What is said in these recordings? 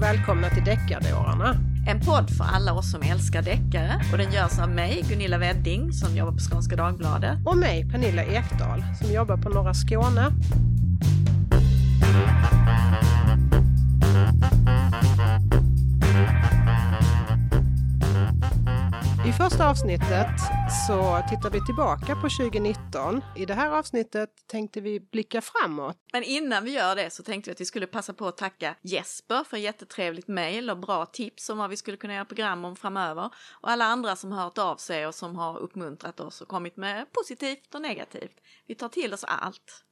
och välkomna till Deckardårarna. En podd för alla oss som älskar deckare och den görs av mig, Gunilla Wedding, som jobbar på Skånska Dagbladet. Och mig, Pernilla Ekdahl, som jobbar på Norra Skåne. I första avsnittet så tittar vi tillbaka på 2019. I det här avsnittet tänkte vi blicka framåt. Men innan vi gör det så tänkte vi att vi skulle passa på att tacka Jesper för jättetrevligt mejl och bra tips om vad vi skulle kunna göra program om framöver. Och alla andra som hört av sig och som har uppmuntrat oss och kommit med positivt och negativt. Vi tar till oss allt.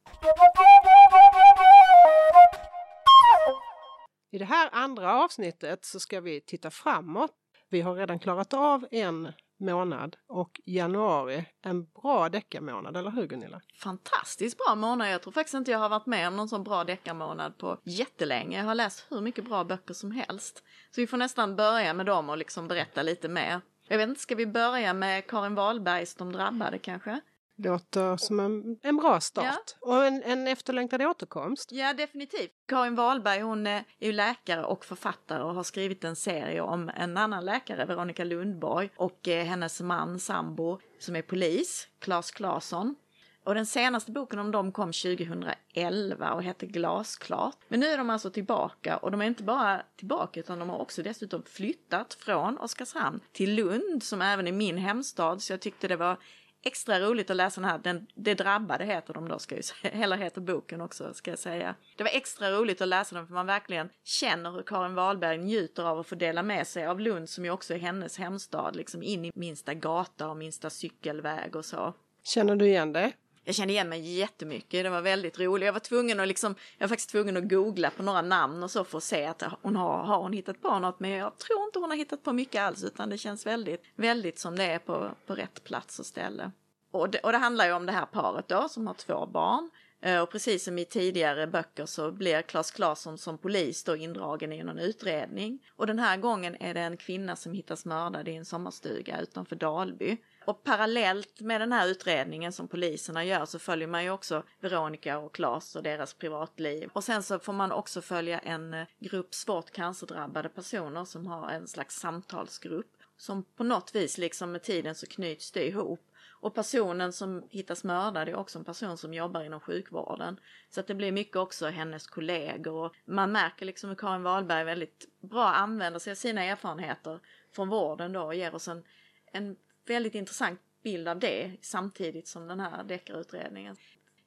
I det här andra avsnittet så ska vi titta framåt vi har redan klarat av en månad och januari en bra deckarmånad, eller hur Gunilla? Fantastiskt bra månad. Jag tror faktiskt inte jag har varit med om någon sån bra deckarmånad på jättelänge. Jag har läst hur mycket bra böcker som helst. Så vi får nästan börja med dem och liksom berätta lite mer. Jag vet inte, ska vi börja med Karin Wahlbergs De drabbade kanske? Låter som en, en bra start. Ja. Och en, en efterlängtad återkomst. Ja, definitivt. Karin Wahlberg hon är ju läkare och författare och har skrivit en serie om en annan läkare, Veronica Lundborg, och eh, hennes man, sambo, som är polis, Claes Claesson. Och den senaste boken om dem kom 2011 och hette Glasklart. Men nu är de alltså tillbaka och de är inte bara tillbaka utan de har också dessutom flyttat från Oskarshamn till Lund som även är min hemstad så jag tyckte det var extra roligt att läsa den här, den, Det drabbade heter de då, ska jag säga, eller heter boken också ska jag säga. Det var extra roligt att läsa den för man verkligen känner hur Karin Wahlberg njuter av att få dela med sig av Lund som ju också är hennes hemstad, liksom in i minsta gata och minsta cykelväg och så. Känner du igen det? Jag kände igen mig jättemycket, det var väldigt roligt. Jag var tvungen att liksom, jag var faktiskt tvungen att googla på några namn och så för att se att hon har, har hon hittat på något. Men jag tror inte hon har hittat på mycket alls utan det känns väldigt, väldigt som det är på, på rätt plats och ställe. Och det, och det handlar ju om det här paret då som har två barn. Eh, och precis som i tidigare böcker så blir Klas Claesson som polis då indragen i någon utredning. Och den här gången är det en kvinna som hittas mördad i en sommarstuga utanför Dalby. Och parallellt med den här utredningen som poliserna gör så följer man ju också Veronica och Klas och deras privatliv. Och sen så får man också följa en eh, grupp svårt cancerdrabbade personer som har en slags samtalsgrupp. Som på något vis liksom med tiden så knyts det ihop. Och personen som hittas mördad är också en person som jobbar inom sjukvården. Så att det blir mycket också hennes kollegor och man märker liksom hur Karin Wahlberg väldigt bra använder sig av sina erfarenheter från vården då och ger oss en, en väldigt intressant bild av det samtidigt som den här deckarutredningen.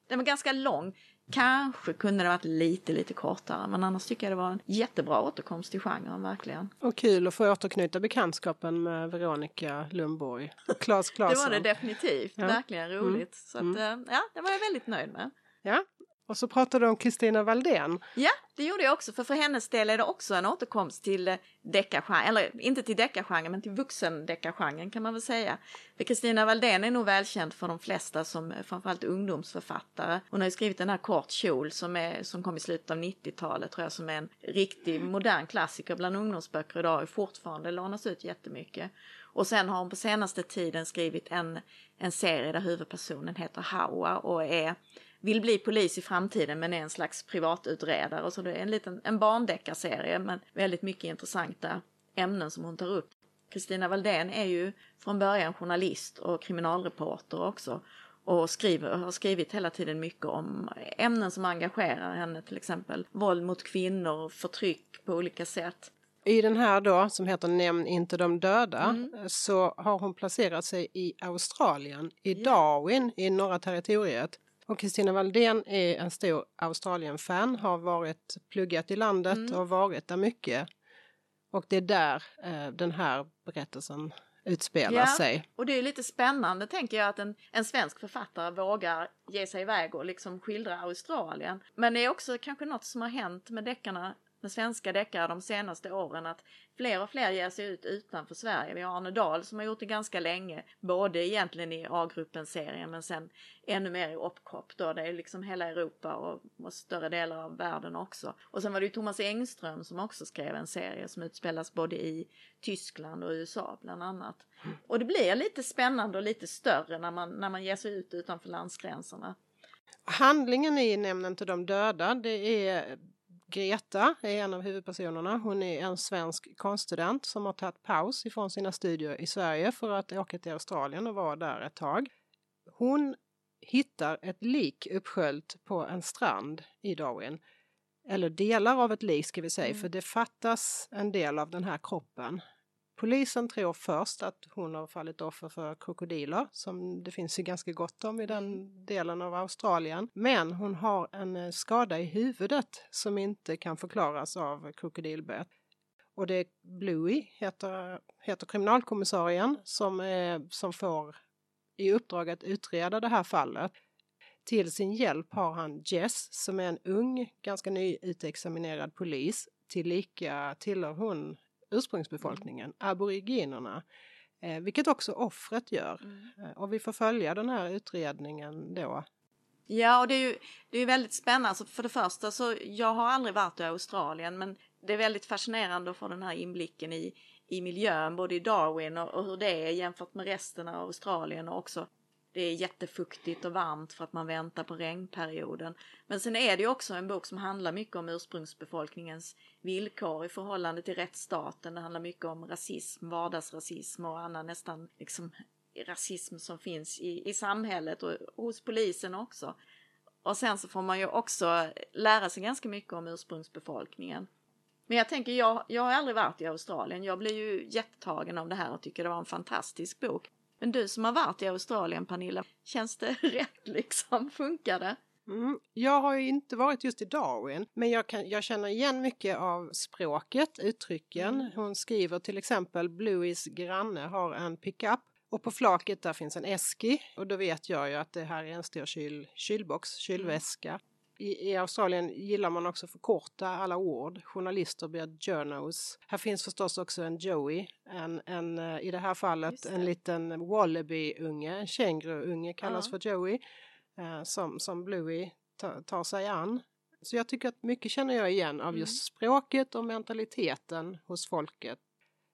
Den var ganska lång. Kanske kunde det varit lite, lite kortare, men annars tycker jag det var en jättebra återkomst till genren, verkligen. Och kul att få återknyta bekantskapen med Veronica Lundborg. Klas Claesson. det var det definitivt, ja. verkligen roligt. Mm. Så att, mm. ja, det var jag väldigt nöjd med. Ja, och så pratade du om Kristina Valdén. Ja, det gjorde jag också, för för hennes del är det också en återkomst till deckargenren, eller inte till deckargenren, men till vuxendeckargenren kan man väl säga. För Kristina Valdén är nog välkänd för de flesta som framförallt ungdomsförfattare. Hon har ju skrivit den här Kort kjol som, är, som kom i slutet av 90-talet tror jag, som är en riktig modern klassiker bland ungdomsböcker idag och fortfarande lånas ut jättemycket. Och sen har hon på senaste tiden skrivit en, en serie där huvudpersonen heter Hawa och är vill bli polis i framtiden men är en slags privatutredare. Så det är en liten en barndeckarserie med väldigt mycket intressanta ämnen som hon tar upp. Kristina Valdén är ju från början journalist och kriminalreporter också och skriver, har skrivit hela tiden mycket om ämnen som engagerar henne, till exempel våld mot kvinnor och förtryck på olika sätt. I den här då, som heter Nämn inte de döda, mm. så har hon placerat sig i Australien, i Darwin, i norra territoriet. Och Kristina Valdén är en stor Australien-fan, har varit pluggat i landet mm. och varit där mycket. Och det är där eh, den här berättelsen utspelar ja, sig. Och det är lite spännande tänker jag att en, en svensk författare vågar ge sig iväg och liksom skildra Australien. Men det är också kanske något som har hänt med deckarna med svenska deckare de senaste åren att fler och fler ger sig ut utanför Sverige. Vi har Arne Dahl som har gjort det ganska länge, både egentligen i A-gruppen serien men sen ännu mer i Opcop då, det är liksom hela Europa och, och, större delar av världen också. Och sen var det ju Thomas Engström som också skrev en serie som utspelas både i Tyskland och USA bland annat. Och det blir lite spännande och lite större när man, när man ger sig ut utanför landsgränserna. Handlingen i Nämnden till de döda, det är Greta är en av huvudpersonerna. Hon är en svensk konststudent som har tagit paus ifrån sina studier i Sverige för att åka till Australien och vara där ett tag. Hon hittar ett lik uppsköljt på en strand i Darwin. Eller delar av ett lik ska vi säga, mm. för det fattas en del av den här kroppen. Polisen tror först att hon har fallit offer för krokodiler som det finns ju ganska gott om i den mm. delen av Australien. Men hon har en eh, skada i huvudet som inte kan förklaras av krokodilbett. Och det är Bluey, heter, heter kriminalkommissarien, som, är, som får i uppdrag att utreda det här fallet. Till sin hjälp har han Jess som är en ung, ganska nyutexaminerad polis. Tillika tillhör hon ursprungsbefolkningen, mm. aboriginerna. Eh, vilket också offret gör. Mm. Eh, och vi får följa den här utredningen då. Ja, och det är ju det är väldigt spännande. Alltså för det första så jag har aldrig varit i Australien men det är väldigt fascinerande att få den här inblicken i, i miljön, både i Darwin och, och hur det är jämfört med resten av Australien och också det är jättefuktigt och varmt för att man väntar på regnperioden. Men sen är det ju också en bok som handlar mycket om ursprungsbefolkningens villkor i förhållande till rättsstaten. Det handlar mycket om rasism, vardagsrasism och annan nästan liksom rasism som finns i, i samhället och hos polisen också. Och sen så får man ju också lära sig ganska mycket om ursprungsbefolkningen. Men jag tänker, jag, jag har aldrig varit i Australien. Jag blir ju jättetagen av det här och tycker det var en fantastisk bok. Men du som har varit i Australien Pernilla, känns det rätt liksom? Funkar det? Mm. Jag har ju inte varit just i Darwin, men jag, kan, jag känner igen mycket av språket, uttrycken. Mm. Hon skriver till exempel Blueys granne har en pickup och på flaket där finns en eski och då vet jag ju att det här är en stor kyl, kylbox, kylväska. Mm i, i Australien gillar man också förkorta alla ord. Journalister blir journos. Här finns förstås också en Joey, en, en, eh, i det här fallet det. en liten wallaby-unge, en känguru-unge kallas uh för Joey, eh, som, som Bluey tar sig an. Så jag tycker att mycket känner jag igen av just mm. språket och mentaliteten hos folket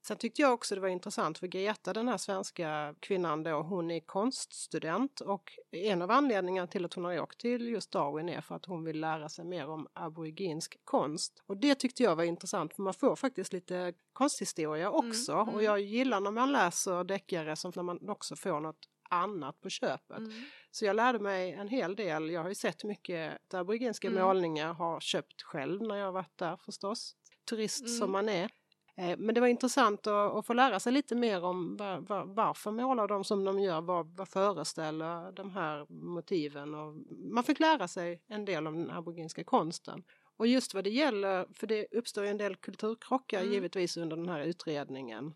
Sen tyckte jag också det var intressant för Greta, den här svenska kvinnan då, hon är konststudent och en av anledningarna till att hon har åkt till just Darwin är för att hon vill lära sig mer om aboriginsk konst. Och det tyckte jag var intressant för man får faktiskt lite konsthistoria mm, också mm, mm. och jag gillar när man läser deckare som när man också får något annat på köpet. Mm. Så jag lärde mig en hel del. Jag har ju sett mycket aboriginska mm. målningar, har köpt själv när jag varit där förstås. Turist mm. som man är. Eh, men det var intressant att, att, få lära sig lite mer om var, var, varför målar de som de gör, vad, vad föreställer de här motiven och man fick lära sig en del om den aboriginska konsten. Och just vad det gäller, för det uppstår en del kulturkrockar mm. givetvis under den här utredningen.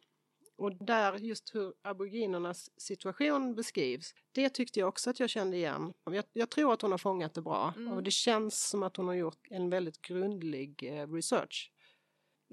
Och där just hur aboriginernas situation beskrivs, det tyckte jag också att jag kände igen. Jag, jag tror att hon har fångat det bra mm. och det känns som att hon har gjort en väldigt grundlig eh, research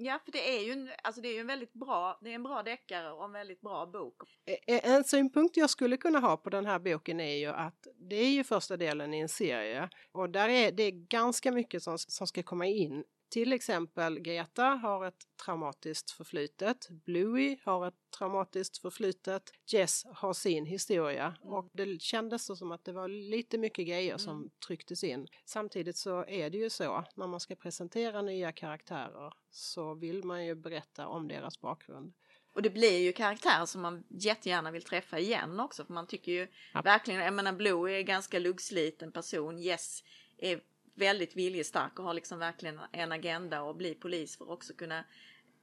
Ja, för det är ju en, alltså det är ju en väldigt bra, det är en bra deckare och en väldigt bra bok. En synpunkt jag skulle kunna ha på den här boken är ju att det är ju första delen i en serie och där är det ganska mycket som, som ska komma in till exempel Greta har ett traumatiskt förflutet, Bluey har ett traumatiskt förflutet, Jess har sin historia mm. och det kändes som att det var lite mycket grejer som mm. trycktes in. Samtidigt så är det ju så när man ska presentera nya karaktärer så vill man ju berätta om deras bakgrund. Och det blir ju karaktärer som man jättegärna vill träffa igen också för man tycker ju ja. verkligen, jag menar Blue är ganska luggsliten person, Jess är väldigt viljestark och har liksom verkligen en agenda och bli polis för att också kunna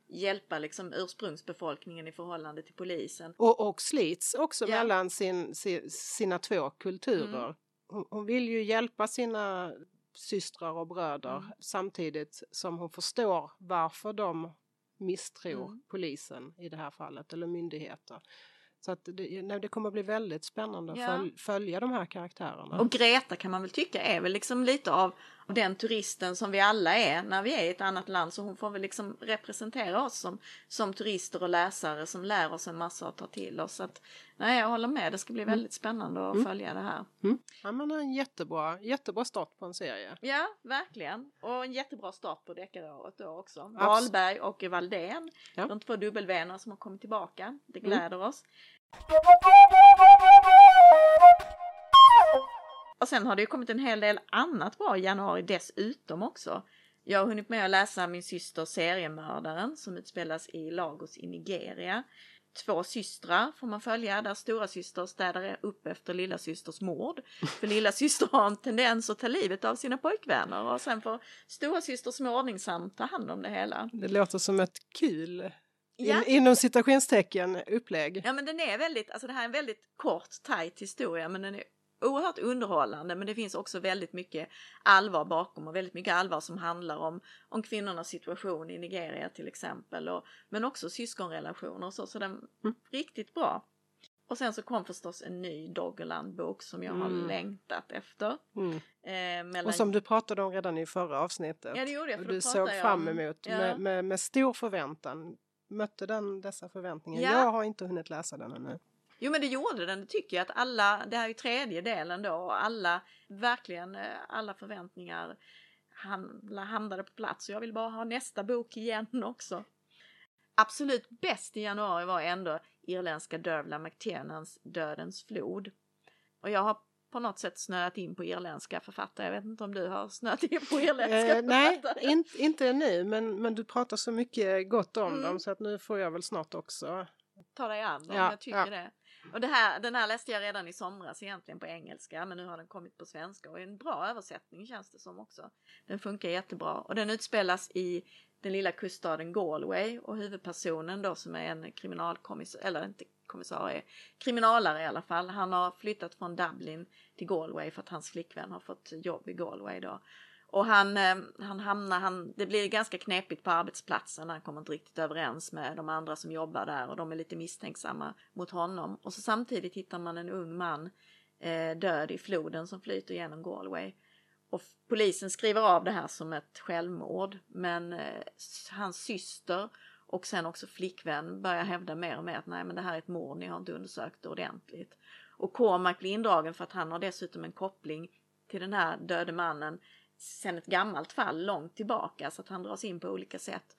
hjälpa liksom ursprungsbefolkningen i förhållande till polisen. Och, och slits också ja. mellan sin, sin, sina två kulturer. Mm. Hon, hon, vill ju hjälpa sina systrar och bröder mm. samtidigt som hon förstår varför de misstror mm. polisen i det här fallet eller myndigheter. Så att det, nej, det kommer att bli väldigt spännande att ja. följa de här karaktärerna. Och Greta kan man väl tycka är väl liksom lite av den turisten som vi alla är när vi är i ett annat land. Så hon får väl liksom representera oss som, som turister och läsare som lär oss en massa att ta till oss. Så att, nej, jag håller med, det ska bli mm. väldigt spännande att mm. följa det här. Mm. Ja men en jättebra, jättebra start på en serie. Ja, verkligen. Och en jättebra start på deckaråret då också. Wahlberg och Valdén, ja. de två dubbelvänner som har kommit tillbaka. Det mm. gläder oss. Och sen har det ju kommit en hel del annat bra i januari dessutom också. Jag har hunnit med att läsa min syster Seriemördaren som utspelas i Lagos i Nigeria. Två systrar får man följa där stora syster städar upp efter lilla systers mord. För lilla syster har en tendens att ta livet av sina pojkvänner och sen får stora syster småordningsamt ta hand om det hela. Det låter som ett kul Ja. In, inom citationstecken upplägg. Ja men den är väldigt, alltså det här är en väldigt kort tajt historia men den är oerhört underhållande men det finns också väldigt mycket allvar bakom och väldigt mycket allvar som handlar om, om kvinnornas situation i Nigeria till exempel och, men också syskonrelationer och så, så den mm. riktigt bra. Och sen så kom förstås en ny Doggerland-bok som jag mm. har längtat efter. Mm. Eh, mellan... Och som du pratade om redan i förra avsnittet. Ja det gjorde jag. För du såg fram emot ja. med, med, med, stor förväntan. Mötte den dessa förväntningar? Ja. Jag har inte hunnit läsa den ännu. Jo men det gjorde den, det tycker jag att alla, det här är ju tredje delen då och alla, verkligen eh, alla förväntningar hamnade på plats. Jag vill bara ha nästa bok igen också. Absolut bäst i januari var ändå irländska Dervla McTiernans Dödens flod. Och jag har på något sätt snöat in på irländska författare. Jag vet inte om du har snöat in på irländska eh, Nej, in, inte nu men, men du pratar så mycket gott om mm. dem så att nu får jag väl snart också ta dig an dem. Ja, jag tycker ja. det. Och det här, den här läste jag redan i somras egentligen på engelska men nu har den kommit på svenska och en bra översättning känns det som också. Den funkar jättebra och den utspelas i den lilla kuststaden Galway och huvudpersonen då som är en kriminalkommissarie, eller inte kommissarie, kriminalare i alla fall. Han har flyttat från Dublin till Galway för att hans flickvän har fått jobb i Galway då. Och han, ehm, han hamnar, han, det blir ganska knepigt på arbetsplatsen. Han kommer inte riktigt överens med de andra som jobbar där och de är lite misstänksamma mot honom. Och så samtidigt hittar man en ung man eh, död i floden som flyter genom Galway. Och polisen skriver av det här som ett självmord. Men eh, hans syster och sen också flickvän börjar hävda mer och mer att nej men det här är ett mord, ni har inte undersökt det ordentligt. Och Cormac blir indragen för att han har dessutom en koppling till den här döde mannen sen ett gammalt fall långt tillbaka så att han dras in på olika sätt.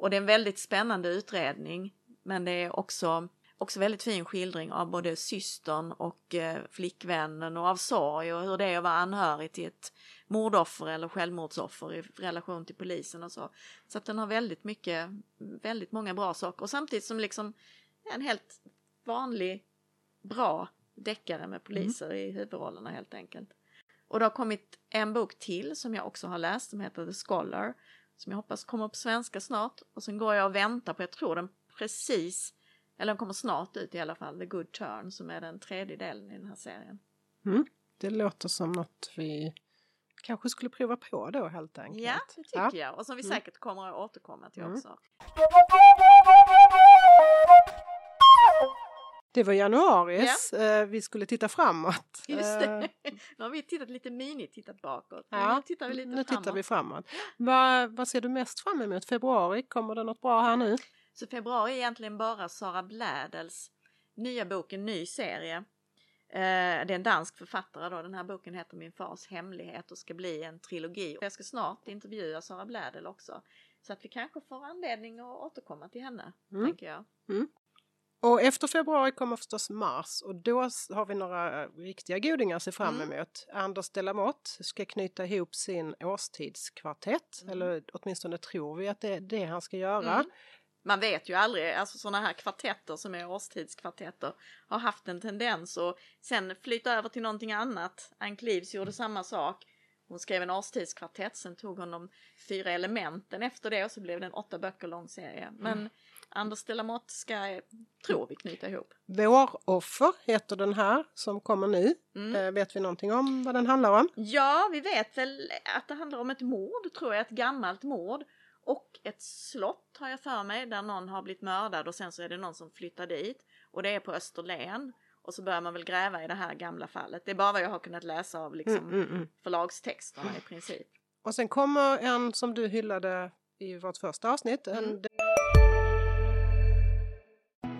Och det är en väldigt spännande utredning men det är också, också väldigt fin skildring av både systern och eh, flickvännen och av sorg och hur det är att vara anhörig till ett mordoffer eller självmordsoffer i relation till polisen och så. Så att den har väldigt mycket, väldigt många bra saker och samtidigt som liksom en helt vanlig bra deckare med poliser mm. i huvudrollerna helt enkelt. Och det har kommit en bok till som jag också har läst som heter The Scholar. Som jag hoppas kommer på svenska snart. Och sen går jag och väntar på, jag tror den precis, eller den kommer snart ut i alla fall, The Good Turn som är den tredje delen i den här serien. Mm. Det låter som något vi kanske skulle prova på då helt enkelt. Ja, det tycker ja. jag. Och som vi mm. säkert kommer att återkomma till mm. också. Det var januaris. Ja. Eh, vi skulle titta framåt. Just det. Eh, nu har vi tittat lite mini, tittat bakåt. Ja, nu tittar vi lite nu framåt. tittar vi framåt. Vad, vad ser du mest fram emot? Februari, kommer det något bra här nu? Så februari är egentligen bara Sara Blädels nya bok, en ny serie. Eh, det är en dansk författare då. Den här boken heter Min fars hemlighet och ska bli en trilogi. Jag ska snart intervjua Sara Blädel också. Så att vi kanske får anledning att återkomma till henne, mm. tänker jag. Mm. Och efter februari kommer förstås mars och då har vi några riktiga godingar att se fram mm. emot. Mm. Anders Delamotte ska knyta ihop sin årstidskvartett, mm. eller åtminstone tror vi att det är det han ska göra. Mm. Man vet ju aldrig, alltså sådana här kvartetter som är årstidskvartetter har haft en tendens att sen flytta över till någonting annat. Ann Cleeves gjorde samma sak. Hon skrev en årstidskvartett, sen tog hon de fyra elementen efter det och så blev det en åtta böcker lång serie. Men Anders Delamotte ska, tror vi, knyta ihop. Våroffer heter den här som kommer nu. Mm. Eh, vet vi någonting om vad den handlar om? Ja, vi vet väl att det handlar om ett mord, tror jag, ett gammalt mord. Och ett slott har jag för mig, där någon har blivit mördad och sen så är det någon som flyttar dit. Och det är på Österlen. Och så börjar man väl gräva i det här gamla fallet. Det är bara vad jag har kunnat läsa av liksom mm, mm, mm. förlagstexterna i princip. Och sen kommer en som du hyllade i vårt första avsnitt. En... Mm.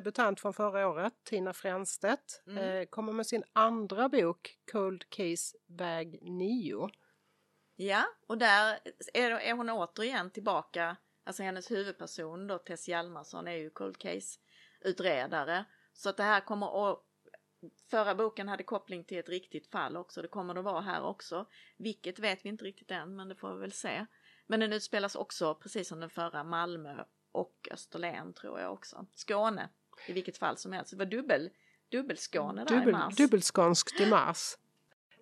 Debutant från förra året, Tina Fränstedt, Mm. eh, kommer med sin andra bok Cold Case Bag 9. Ja, och där är, hon återigen tillbaka. Alltså hennes huvudperson då, Tess Hjalmarsson, är ju cold case-utredare. Så att det här kommer att... Förra boken hade koppling till ett riktigt fall också. Det kommer det att vara här också. Vilket vet vi inte riktigt än, men det får vi väl se. Men den utspelas också, precis som den förra, Malmö och Österlen tror jag också. Skåne, i vilket fall som helst. Det var dubbel, dubbel-Skåne där i Dubbel, mars. dubbelskånskt i mars.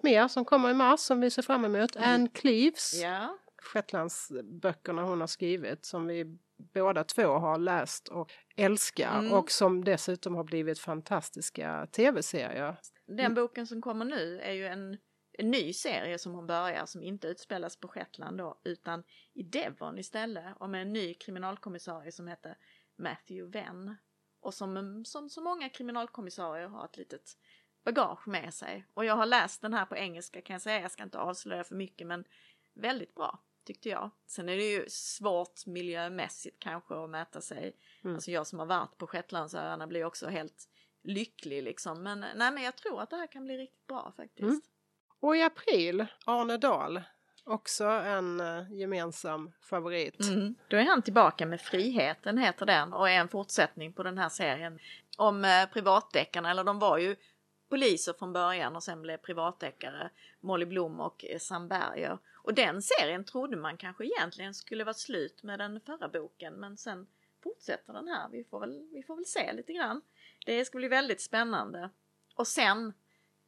Mer som kommer i mars som vi ser fram emot. Anne Cleeves, Ja, Shetlandsböckerna hon har skrivit som vi båda två har läst och älskar Mm. och som dessutom har blivit fantastiska tv-serier. Den boken som kommer nu är ju en, en ny serie som hon börjar som inte utspelas på Shetland då utan i Devon istället och med en ny kriminalkommissarie som heter Matthew Venn. Och som, som så många kriminalkommissarier har ett litet bagage med sig. Och jag har läst den här på engelska kan jag säga, jag ska inte avslöja för mycket men väldigt bra tyckte jag. Sen är det ju svårt miljömässigt kanske att mäta sig. Mm. Alltså jag som har varit på Shetlandsöarna blir också helt lycklig liksom. Men nej men jag tror att det här kan bli riktigt bra faktiskt. Mm. Och i april, Arne Dahl, också en eh, gemensam favorit. Mm. Då är han tillbaka med Friheten heter den och är en fortsättning på den här serien om eh, privatdeckarna. Eller de var ju poliser från början och sen blev privatdeckare Molly Blom och eh, Sam Berger. Och den serien trodde man kanske egentligen skulle vara slut med den förra boken men sen fortsätter den här. Vi får väl, vi får väl se lite grann. Det ska bli väldigt spännande. Och sen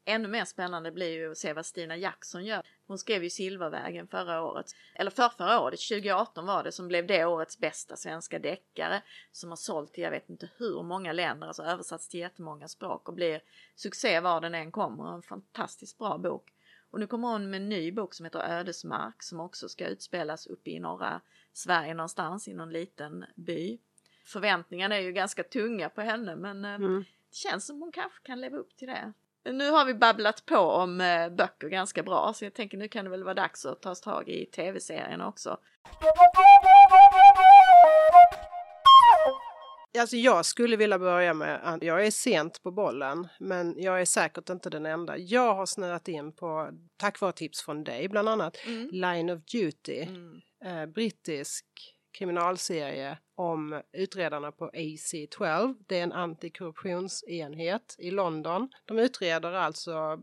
ännu mer spännande blir ju att se vad Stina Jackson gör. Hon skrev ju Silvervägen förra året, eller för förra året, 2018 var det, som blev det årets bästa svenska deckare som har sålt till jag vet inte hur många länder, alltså översatts till jättemånga språk och blir succé var den än kommer. En fantastiskt bra bok. Och nu kommer hon med en ny bok som heter Ödesmark som också ska utspelas uppe i norra Sverige någonstans i någon liten by. Förväntningarna är ju ganska tunga på henne men eh, Mm. det känns som hon kanske kan leva upp till det. Nu har vi babblat på om eh, böcker ganska bra så jag tänker nu kan det väl vara dags att ta tag i tv-serierna också. Alltså jag skulle vilja börja med att jag är sent på bollen men jag är säkert inte den enda. Jag har snöat in på, tack vare tips från dig bland annat, Line of Duty, Mm. eh, brittisk kriminalserie om utredarna på AC-12. Det är en antikorruptionsenhet i London. De utreder alltså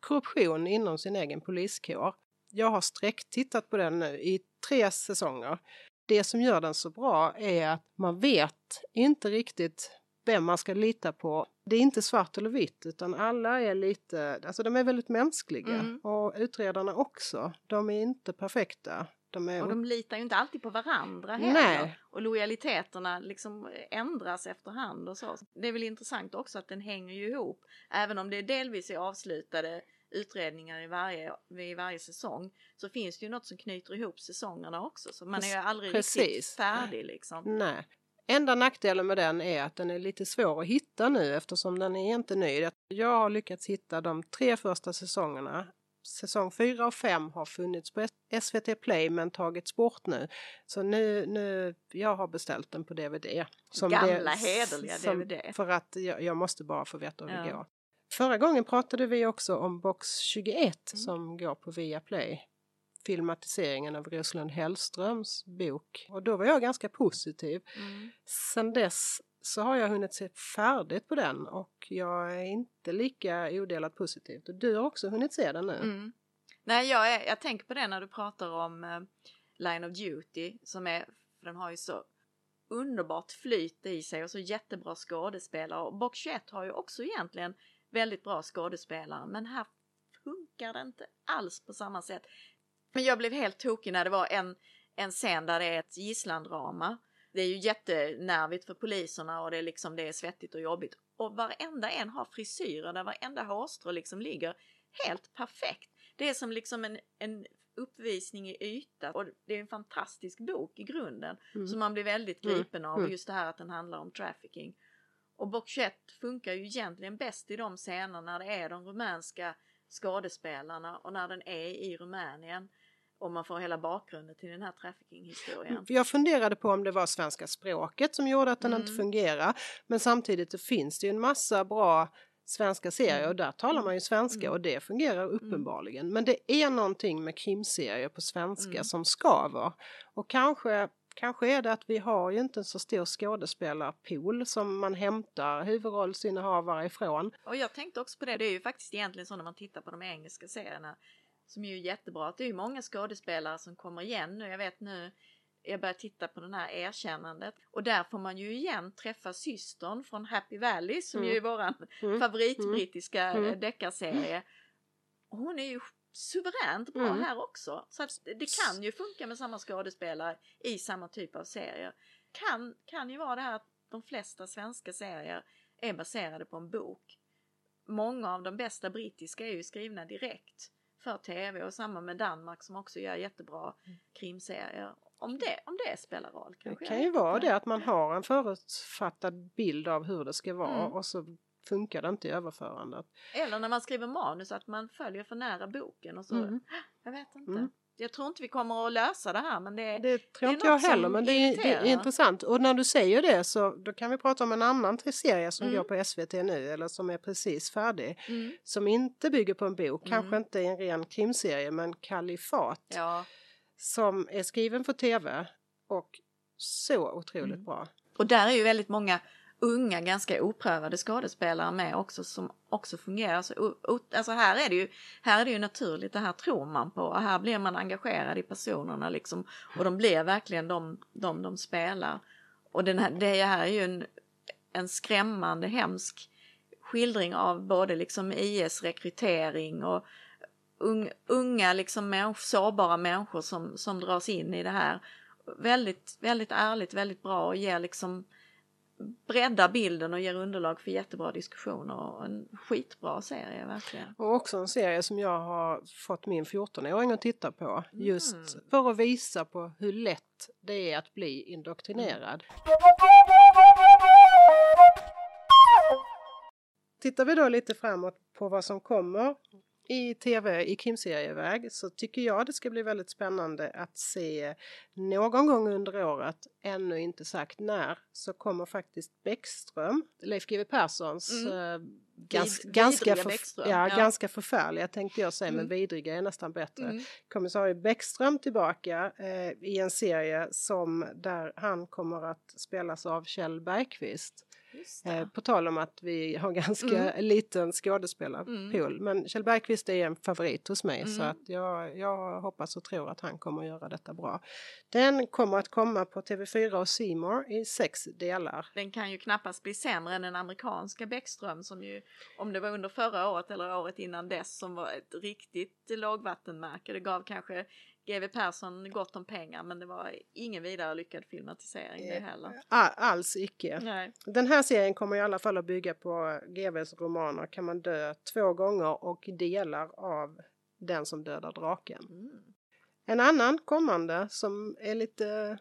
korruption inom sin egen poliskår. Jag har sträcktittat på den nu i tre säsonger. Det som gör den så bra är att man vet inte riktigt vem man ska lita på. Det är inte svart eller vitt utan alla är lite, alltså de är väldigt mänskliga Mm. och utredarna också. De är inte perfekta. De är Och de litar ju inte alltid på varandra heller. Nej. Och lojaliteterna liksom ändras efterhand och så. Det är väl intressant också att den hänger ju ihop. Även om det delvis är avslutade utredningar i varje, i varje säsong så finns det ju något som knyter ihop säsongerna också. Så man är ju aldrig riktigt Precis. färdig liksom. Nej. Enda nackdelen med den är att den är lite svår att hitta nu eftersom den är inte ny. Jag har lyckats hitta de tre första säsongerna. Säsong 4 och 5 har funnits på SVT Play men tagits bort nu. Så nu, nu jag har beställt den på DVD. Som Gamla hederliga som- DVD. För att jag, jag måste bara få veta hur det Ja. går. Förra gången pratade vi också om Box 21 Mm. som går på Viaplay filmatiseringen av Roslund Hellströms bok. Och då var jag ganska positiv. Mm. Sen dess så har jag hunnit se färdigt på den och jag är inte lika odelat positiv. Och du har också hunnit se den nu. Mm. Nej, jag, är, jag tänker på det när du pratar om eh, Line of Duty som är, för den har ju så underbart flyt i sig och så jättebra skådespelare. Och Box 21 har ju också egentligen väldigt bra skådespelare men här funkar det inte alls på samma sätt. Men jag blev helt tokig när det var en, en scen där det är ett gisslandrama. Det är ju jättenervigt för poliserna och det är liksom det är svettigt och jobbigt. Och varenda en har frisyrer där varenda hårstrå liksom ligger helt perfekt. Det är som liksom en, en uppvisning i yta och det är en fantastisk bok i grunden Mm. som man blir väldigt Mm. gripen av. Mm. Just det här att den handlar om trafficking. Och Box 21 funkar ju egentligen bäst i de scener när det är de rumänska skådespelarna och när den är i Rumänien. Och man får hela bakgrunden till den här trafficking-historien. Jag funderade på om det var svenska språket som gjorde att den inte Mm. fungerar. Men samtidigt så finns det ju en massa bra svenska serier och där talar man ju svenska Mm. och det fungerar uppenbarligen. Men det är någonting med krimserier på svenska Mm. som skaver. Och kanske, kanske är det att vi har ju inte en så stor skådespelarpool som man hämtar huvudrollsinnehavare ifrån. Och jag tänkte också på det, det är ju faktiskt egentligen så när man tittar på de engelska serierna som är ju jättebra, att det är många skådespelare som kommer igen nu. Jag vet nu, jag börjar titta på den här erkännandet och där får man ju igen träffa systern från Happy Valley som Mm. ju är våran Mm. favoritbrittiska Mm. mm. deckarserie. Hon är ju suveränt bra Mm. här också. Så att det kan ju funka med samma skådespelare i samma typ av serier. Kan, kan ju vara det här att de flesta svenska serier är baserade på en bok. Många av de bästa brittiska är ju skrivna direkt för tv och samma med Danmark som också gör jättebra krimserier. Om det, om det spelar roll Det kanske. kan jag ju vara det att man har en förutfattad bild av hur det ska vara Mm. och så funkar det inte i överförandet. Eller när man skriver manus att man följer för nära boken och så. Mm. Jag vet inte. Mm. Jag tror inte vi kommer att lösa det här men det, Det tror är inte jag heller men det är, det är intressant. Och när du säger det så då kan vi prata om en annan serie som Mm. går på SVT nu eller som är precis färdig. Mm. Som inte bygger på en bok, Mm. kanske inte en ren krimserie men Kalifat. Ja. Som är skriven för tv och så otroligt Mm. bra. Och där är ju väldigt många unga, ganska oprövade skådespelare med också som också fungerar. Så, alltså här är, det ju, här är det ju naturligt, det här tror man på och här blir man engagerad i personerna liksom och de blir verkligen de de, de spelar. Och den här, det här är ju en, en skrämmande, hemsk skildring av både liksom IS rekrytering och un, unga liksom människor, sårbara människor som, som dras in i det här. Väldigt, väldigt ärligt, väldigt bra och ger liksom breddar bilden och ger underlag för jättebra diskussioner och en skitbra serie verkligen. Och också en serie som jag har fått min 14-åring att titta på. Just Mm. för att visa på hur lätt det är att bli indoktrinerad. Tittar vi då lite framåt på vad som kommer i tv i krimserieväg så tycker jag det ska bli väldigt spännande att se någon gång under året, ännu inte sagt när, så kommer faktiskt Bäckström, Leif GW Perssons Mm. eh, gans, Vid- ganska, Bäckström, ja, ja. ganska förfärliga tänkte jag säga, men Mm. vidriga är nästan bättre. Mm. Kommissarie Bäckström tillbaka eh, i en serie som där han kommer att spelas av Kjell Bergqvist. Eh, på tal om att vi har ganska Mm. liten skådespelarpool. Mm. Men Kjell Bergqvist är en favorit hos mig så Mm. att jag, jag hoppas och tror att han kommer att göra detta bra. Den kommer att komma på TV4 och More i sex delar. Den kan ju knappast bli sämre än den amerikanska Bäckström som ju, om det var under förra året eller året innan dess, som var ett riktigt lågvattenmärke. Det gav kanske GW Persson gott om pengar men det var ingen vidare lyckad filmatisering det heller. A- alls icke. Nej. Den här serien kommer i alla fall att bygga på GWs romaner Kan man dö två gånger och delar av Den som dödar draken. Mm. En annan kommande som är lite,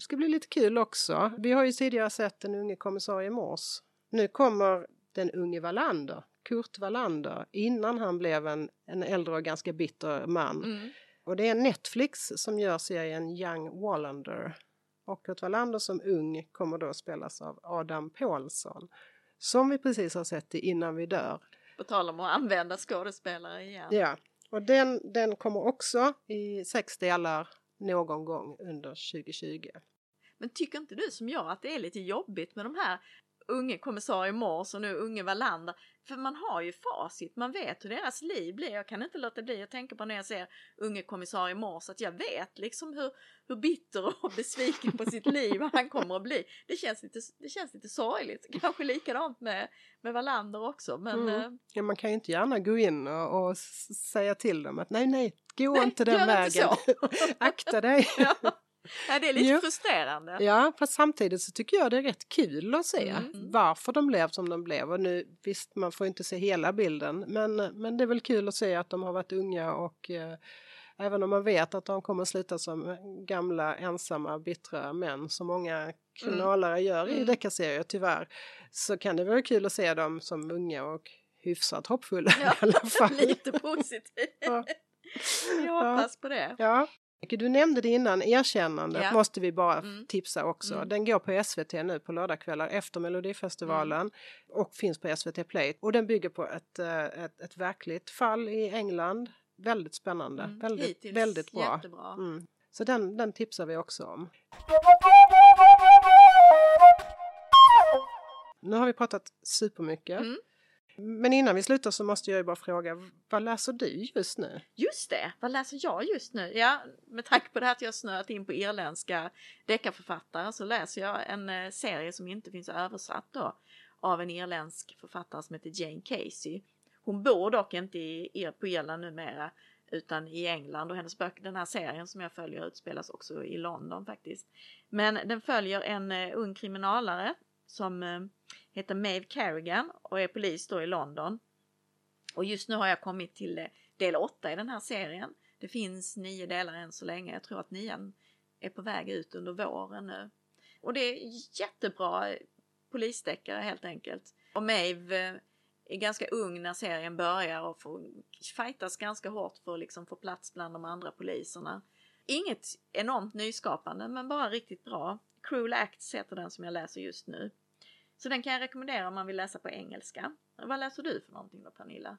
ska bli lite kul också. Vi har ju tidigare sett den unge kommissarie Mors. Nu kommer den unge Wallander, Kurt Wallander, innan han blev en, en äldre och ganska bitter man. Mm. Och det är Netflix som gör serien Young Wallander. Och Kurt Wallander som ung kommer då spelas av Adam Pålsson. Som vi precis har sett i Innan vi dör. På tal om att använda skådespelare igen. Ja, och den, den kommer också i sex delar någon gång under 2020. Men tycker inte du som jag att det är lite jobbigt med de här unge kommissarie Mors och nu unge Wallander? För man har ju facit, man vet hur deras liv blir. Jag kan inte låta bli att tänka på när jag ser unge kommissarie Mors att jag vet liksom hur, hur bitter och besviken på sitt liv han kommer att bli. Det känns lite, det känns lite sorgligt. Kanske likadant med, med Wallander också. Men Mm. eh, Ja, man kan ju inte gärna gå in och, och säga till dem att nej, nej, gå Nej, inte den inte vägen. så. Akta dig. ja. Nej, det är lite Jo. frustrerande. Ja, fast samtidigt så tycker jag det är rätt kul att se Mm. varför de blev som de blev. Och nu visst, man får inte se hela bilden, men, men det är väl kul att se att de har varit unga och eh, även om man vet att de kommer sluta som gamla ensamma bittra män som många kriminalare gör i Mm. deckarserier tyvärr så kan det vara kul att se dem som unga och hyfsat hoppfulla Ja, i alla fall. lite positivt. Ja. Jag hoppas på det. Ja. Du nämnde det innan, erkännandet Ja. måste vi bara Mm. tipsa också. Mm. Den går på SVT nu på lördagskvällar efter Melodifestivalen och finns på SVT Play. Och den bygger på ett, eh, ett, ett verkligt fall i England. Väldigt spännande, Mm. väldigt, Hittills väldigt bra. Jättebra. Mm. Så den, den tipsar vi också om. Nu har vi pratat supermycket. Mm. Men innan vi slutar så måste jag ju bara fråga, vad läser du just nu? Just det, vad läser jag just nu? Ja, med tanke på det här att jag snöat in på irländska deckarförfattare så läser jag en eh, serie som inte finns översatt då av en irländsk författare som heter Jane Casey. Hon bor dock inte i, på Irland numera utan i England och hennes böcker, den här serien som jag följer utspelas också i London faktiskt. Men den följer en eh, ung kriminalare som eh, heter Maeve Carrigan och är polis då i London. Och just nu har jag kommit till eh, del 8 i den här serien. Det finns nio delar än så länge. Jag tror att nian är på väg ut under våren nu. Och det är jättebra eh, polisdeckare helt enkelt. Och Maeve eh, är ganska ung när serien börjar och får fightas ganska hårt för att liksom få plats bland de andra poliserna. Inget enormt nyskapande men bara riktigt bra. Cruel Acts heter den som jag läser just nu. Så den kan jag rekommendera om man vill läsa på engelska. Vad läser du för någonting då Pernilla?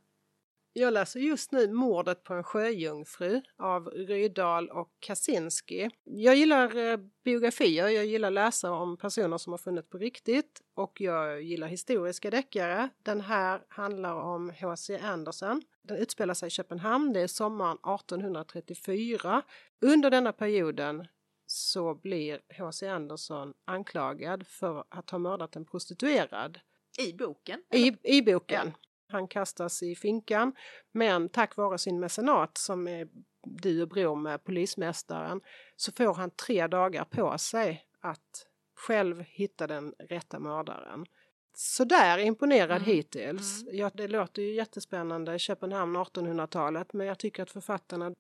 Jag läser just nu Mordet på en sjöjungfru av Rydahl och Kaczynski. Jag gillar eh, biografier, jag gillar läsa om personer som har funnits på riktigt och jag gillar historiska deckare. Den här handlar om H.C. Andersen. Den utspelar sig i Köpenhamn, det är sommaren 1834. Under denna perioden så blir H.C. Andersen anklagad för att ha mördat en prostituerad I boken? i, i boken. Han kastas i finkan men tack vare sin mecenat som är du och bror med polismästaren så får han tre dagar på sig att själv hitta den rätta mördaren. Sådär imponerad Mm. hittills. Ja, det låter ju jättespännande, Köpenhamn 1800-talet, men jag tycker att författarna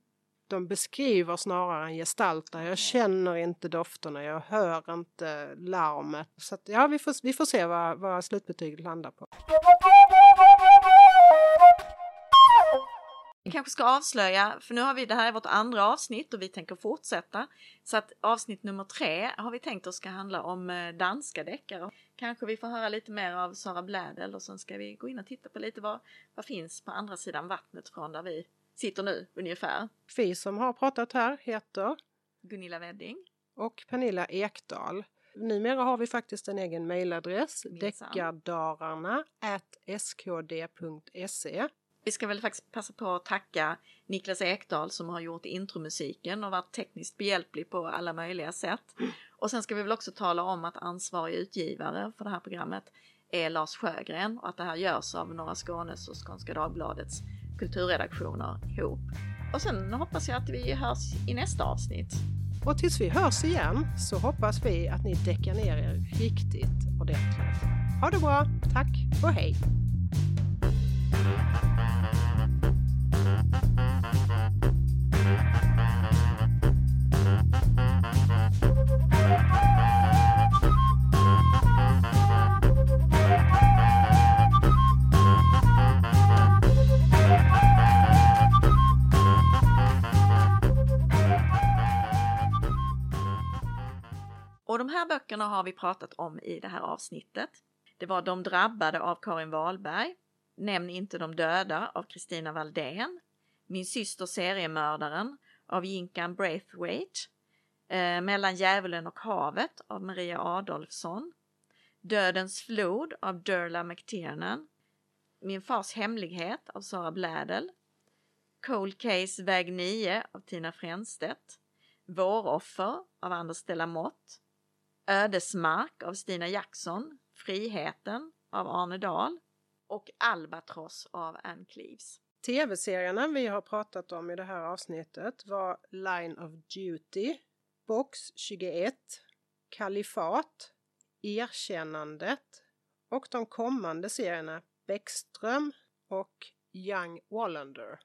de beskriver snarare än gestaltar. Jag känner inte dofterna, jag hör inte larmet. Så att, ja, vi får, vi får se vad, vad slutbetyget landar på. Vi kanske ska avslöja, för nu har vi, det här är vårt andra avsnitt och vi tänker fortsätta. Så att avsnitt nummer tre har vi tänkt oss ska handla om eh, danska deckare. Kanske vi får höra lite mer av Sara Blädel och sen ska vi gå in och titta på lite vad, vad finns på andra sidan vattnet från där vi sitter nu ungefär. Vi som har pratat här heter Gunilla Wedding. och Pernilla Ekdahl. Numera har vi faktiskt en egen mejladress, deckardararna skd.se. Vi ska väl faktiskt passa på att tacka Niklas Ekdahl som har gjort intromusiken och varit tekniskt behjälplig på alla möjliga sätt. Och sen ska vi väl också tala om att ansvarig utgivare för det här programmet är Lars Sjögren och att det här görs av Norra Skånes och Skånska Dagbladets kulturredaktioner ihop. Och sen hoppas jag att vi hörs i nästa avsnitt. Och tills vi hörs igen så hoppas vi att ni däckar ner er riktigt ordentligt. Ha det bra, tack och hej! Och de här böckerna har vi pratat om i det här avsnittet. Det var De drabbade av Karin Wahlberg, Nämn inte de döda av Kristina Valdén, Min syster seriemördaren av Jinkan Braithwaite, eh, Mellan djävulen och havet av Maria Adolfsson, Dödens flod av Durla McTiernan, Min fars hemlighet av Sara Blädel, Cold Case väg 9 av Tina Fränstedt, Våroffer av Anders Delamotte, Ödesmark av Stina Jackson, Friheten av Arne Dahl och Albatross av Ann Cleeves. TV-serierna vi har pratat om i det här avsnittet var Line of Duty, Box 21, Kalifat, Erkännandet och de kommande serierna Bäckström och Young Wallander.